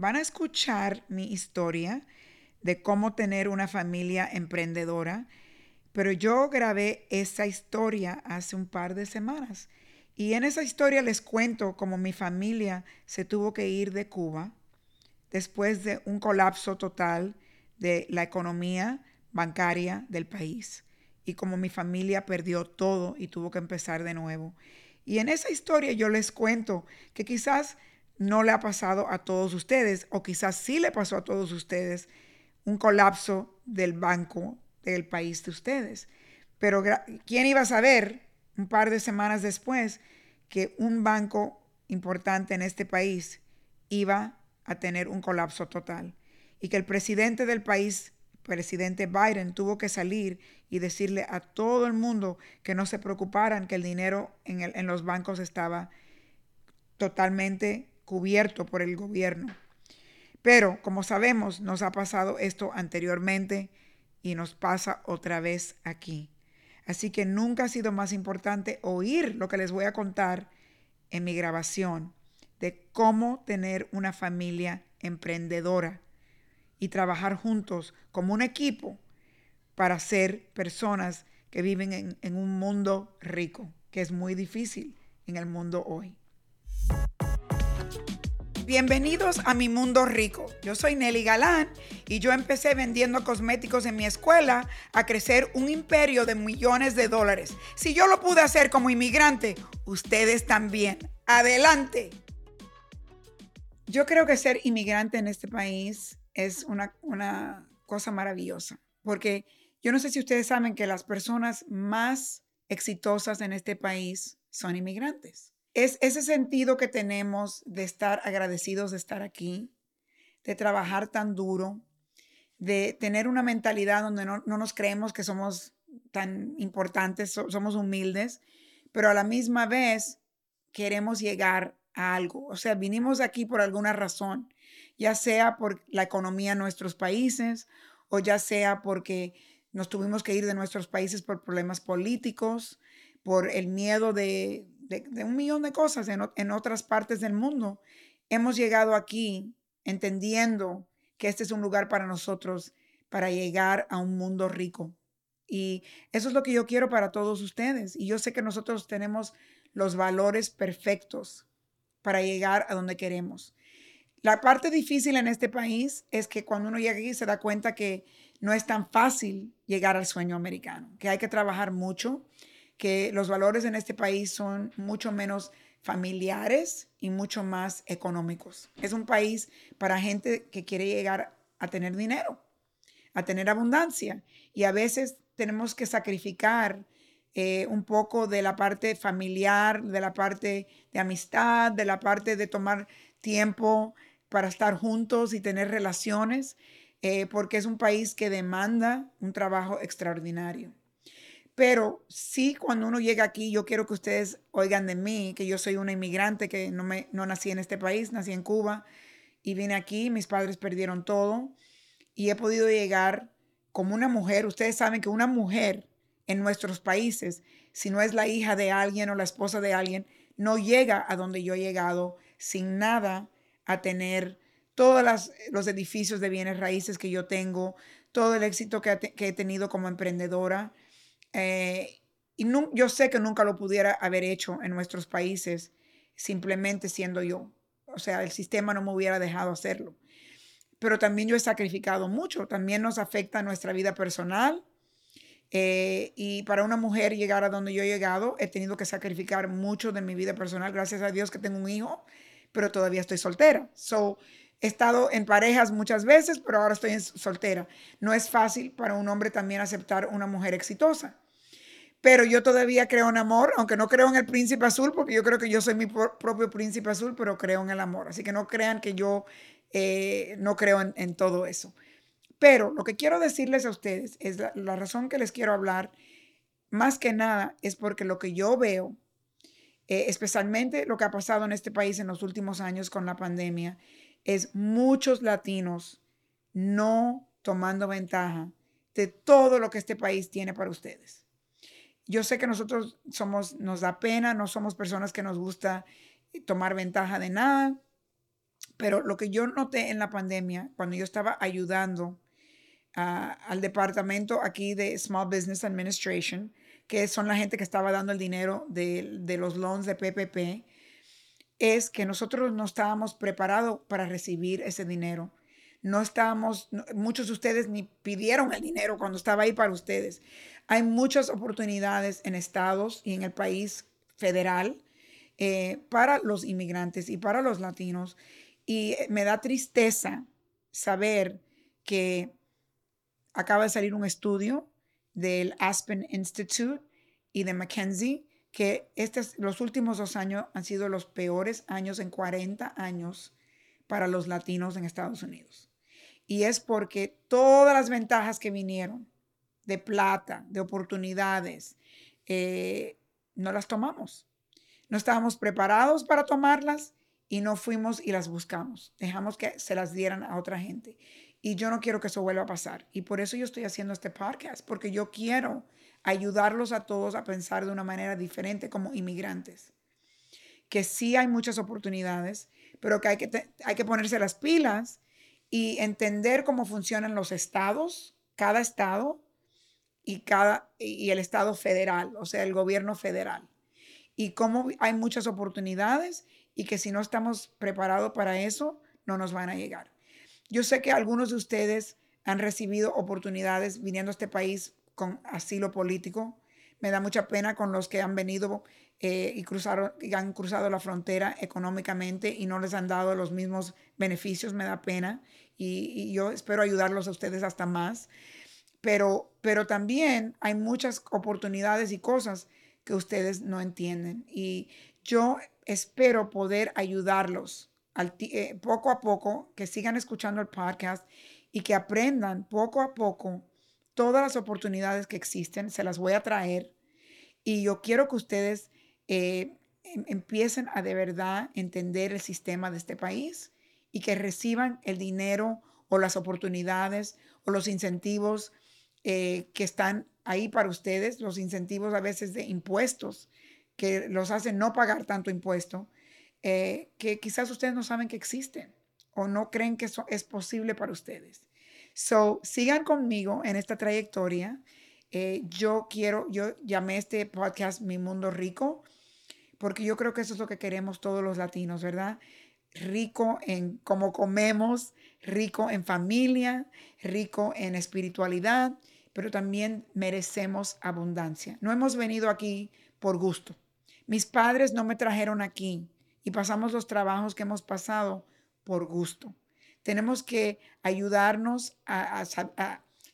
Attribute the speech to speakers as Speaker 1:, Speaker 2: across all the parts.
Speaker 1: Van a escuchar mi historia de cómo tener una familia emprendedora, pero yo grabé esa historia hace un par de semanas. Y en esa historia les cuento cómo mi familia se tuvo que ir de Cuba después de un colapso total de la economía bancaria del país y cómo mi familia perdió todo y tuvo que empezar de nuevo. Y en esa historia yo les cuento que quizás no le ha pasado a todos ustedes o quizás sí le pasó a todos ustedes un colapso del banco del país de ustedes. Pero ¿quién iba a saber un par de semanas después que un banco importante en este país iba a tener un colapso total? Y que el presidente del país, presidente Biden, tuvo que salir y decirle a todo el mundo que no se preocuparan, que el dinero en, en los bancos estaba totalmente cubierto por el gobierno. Pero, como sabemos, nos ha pasado esto anteriormente y nos pasa otra vez aquí. Así que nunca ha sido más importante oír lo que les voy a contar en mi grabación de cómo tener una familia emprendedora y trabajar juntos como un equipo para ser personas que viven en, en un mundo rico, que es muy difícil en el mundo hoy. Bienvenidos a mi mundo rico. Yo soy Nelly Galán y yo empecé vendiendo cosméticos en mi escuela a crecer un imperio de millones de dólares. Si yo lo pude hacer como inmigrante, ustedes también. Adelante. Yo creo que ser inmigrante en este país es una, una cosa maravillosa, porque yo no sé si ustedes saben que las personas más exitosas en este país son inmigrantes es ese sentido que tenemos de estar agradecidos de estar aquí, de trabajar tan duro, de tener una mentalidad donde no, nos creemos que somos tan importantes, somos humildes, pero a la misma vez queremos llegar a algo. O sea, vinimos aquí por alguna razón, ya sea por la economía de nuestros países o ya sea porque nos tuvimos que ir de nuestros países por problemas políticos, por el miedo de, de, un millón de cosas en, otras partes del mundo, hemos llegado aquí entendiendo que este es un lugar para nosotros para llegar a un mundo rico. Y eso es lo que yo quiero para todos ustedes. Y yo sé que nosotros tenemos los valores perfectos para llegar a donde queremos. La parte difícil en este país es que cuando uno llega aquí se da cuenta que no es tan fácil llegar al sueño americano, que hay que trabajar mucho, que los valores en este país son mucho menos familiares y mucho más económicos. Es un país para gente que quiere llegar a tener dinero, a tener abundancia. Y a veces tenemos que sacrificar eh, un poco de la parte familiar, de la parte de amistad, de la parte de tomar tiempo para estar juntos y tener relaciones, eh, porque es un país que demanda un trabajo extraordinario. Pero sí, cuando uno llega aquí, yo quiero que ustedes oigan de mí, que yo soy una inmigrante, que no, me, no nací en este país, nací en Cuba y vine aquí, mis padres perdieron todo y he podido llegar como una mujer. Ustedes saben que una mujer en nuestros países, si no es la hija de alguien o la esposa de alguien, no llega a donde yo he llegado sin nada a tener todos los edificios de bienes raíces que yo tengo, todo el éxito que, que he tenido como emprendedora eh, y yo sé que nunca lo pudiera haber hecho en nuestros países simplemente siendo yo. O sea, el sistema no me hubiera dejado hacerlo. Pero también yo he sacrificado mucho. También nos afecta nuestra vida personal. Eh, y para una mujer llegar a donde yo he llegado, he tenido que sacrificar mucho de mi vida personal. Gracias a Dios que tengo un hijo, pero todavía estoy soltera. So, he estado en parejas muchas veces, pero ahora estoy soltera. No es fácil para un hombre también aceptar una mujer exitosa pero yo todavía creo en amor, aunque no creo en el príncipe azul, porque yo creo que yo soy mi propio príncipe azul, pero creo en el amor. Así que no crean que yo eh, no creo en, todo eso. Pero lo que quiero decirles a ustedes es la, la razón que les quiero hablar, más que nada, es porque lo que yo veo, eh, especialmente lo que ha pasado en este país en los últimos años con la pandemia, es muchos latinos no tomando ventaja de todo lo que este país tiene para ustedes. Yo sé que nosotros somos, nos da pena, no somos personas que nos gusta tomar ventaja de nada, pero lo que yo noté en la pandemia, cuando yo estaba ayudando al departamento aquí de Small Business Administration, que son la gente que estaba dando el dinero de, de los loans de PPP, es que nosotros no estábamos preparados para recibir ese dinero no estábamos, muchos de ustedes ni pidieron el dinero cuando estaba ahí para ustedes. Hay muchas oportunidades en estados y en el país federal eh, para los inmigrantes y para los latinos. Y me da tristeza saber que acaba de salir un estudio del Aspen Institute y de McKenzie que estos, los últimos dos años han sido los peores años en 40 años para los latinos en Estados Unidos. Y es porque todas las ventajas que vinieron de plata, de oportunidades, eh, no las tomamos. No estábamos preparados para tomarlas y no fuimos y las buscamos. Dejamos que se las dieran a otra gente. Y yo no quiero que eso vuelva a pasar. Y por eso yo estoy haciendo este podcast, porque yo quiero ayudarlos a todos a pensar de una manera diferente como inmigrantes. Que sí hay muchas oportunidades, pero que hay que, hay que ponerse las pilas y entender cómo funcionan los estados, cada estado y, cada, y el estado federal, o sea, el gobierno federal. Y cómo hay muchas oportunidades y que si no estamos preparados para eso, no nos van a llegar. Yo sé que algunos de ustedes han recibido oportunidades viniendo a este país con asilo político. Me da mucha pena con los que han venido eh, y, cruzaron, y han cruzado la frontera económicamente y no les han dado los mismos beneficios. Me da pena y, yo espero ayudarlos a ustedes hasta más. Pero, pero también hay muchas oportunidades y cosas que ustedes no entienden. Y yo espero poder ayudarlos al, eh, poco a poco, que sigan escuchando el podcast y que aprendan poco a poco todas las oportunidades que existen. Se las voy a traer. Y yo quiero que ustedes eh, em, empiecen a de verdad entender el sistema de este país y que reciban el dinero o las oportunidades o los incentivos eh, que están ahí para ustedes, los incentivos a veces de impuestos que los hacen no pagar tanto impuesto, eh, que quizás ustedes no saben que existen o no creen que eso es posible para ustedes. So, sigan conmigo en esta trayectoria. Eh, yo quiero, yo llamé este podcast Mi Mundo Rico, porque yo creo que eso es lo que queremos todos los latinos, ¿verdad? rico en cómo comemos, rico en familia, rico en espiritualidad, pero también merecemos abundancia. No hemos venido aquí por gusto. Mis padres no me trajeron aquí y pasamos los trabajos que hemos pasado por gusto. Tenemos que ayudarnos a,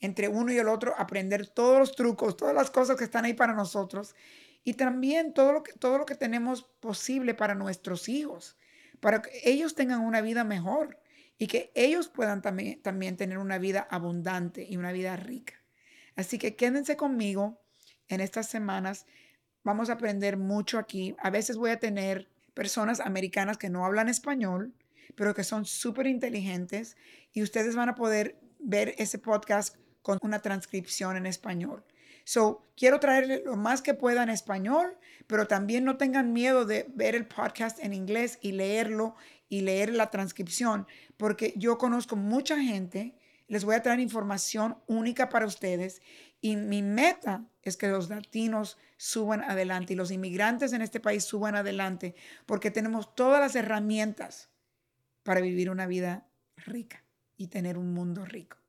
Speaker 1: entre uno y el otro aprender todos los trucos, todas las cosas que están ahí para nosotros y también todo lo que, todo lo que tenemos posible para nuestros hijos para que ellos tengan una vida mejor y que ellos puedan también, también tener una vida abundante y una vida rica. Así que quédense conmigo en estas semanas. Vamos a aprender mucho aquí. A veces voy a tener personas americanas que no hablan español, pero que son súper inteligentes y ustedes van a poder ver ese podcast con una transcripción en español. So, quiero traerle lo más que pueda en español, pero también no tengan miedo de ver el podcast en inglés y leerlo y leer la transcripción, porque yo conozco mucha gente, les voy a traer información única para ustedes y mi meta es que los latinos suban adelante y los inmigrantes en este país suban adelante, porque tenemos todas las herramientas para vivir una vida rica y tener un mundo rico.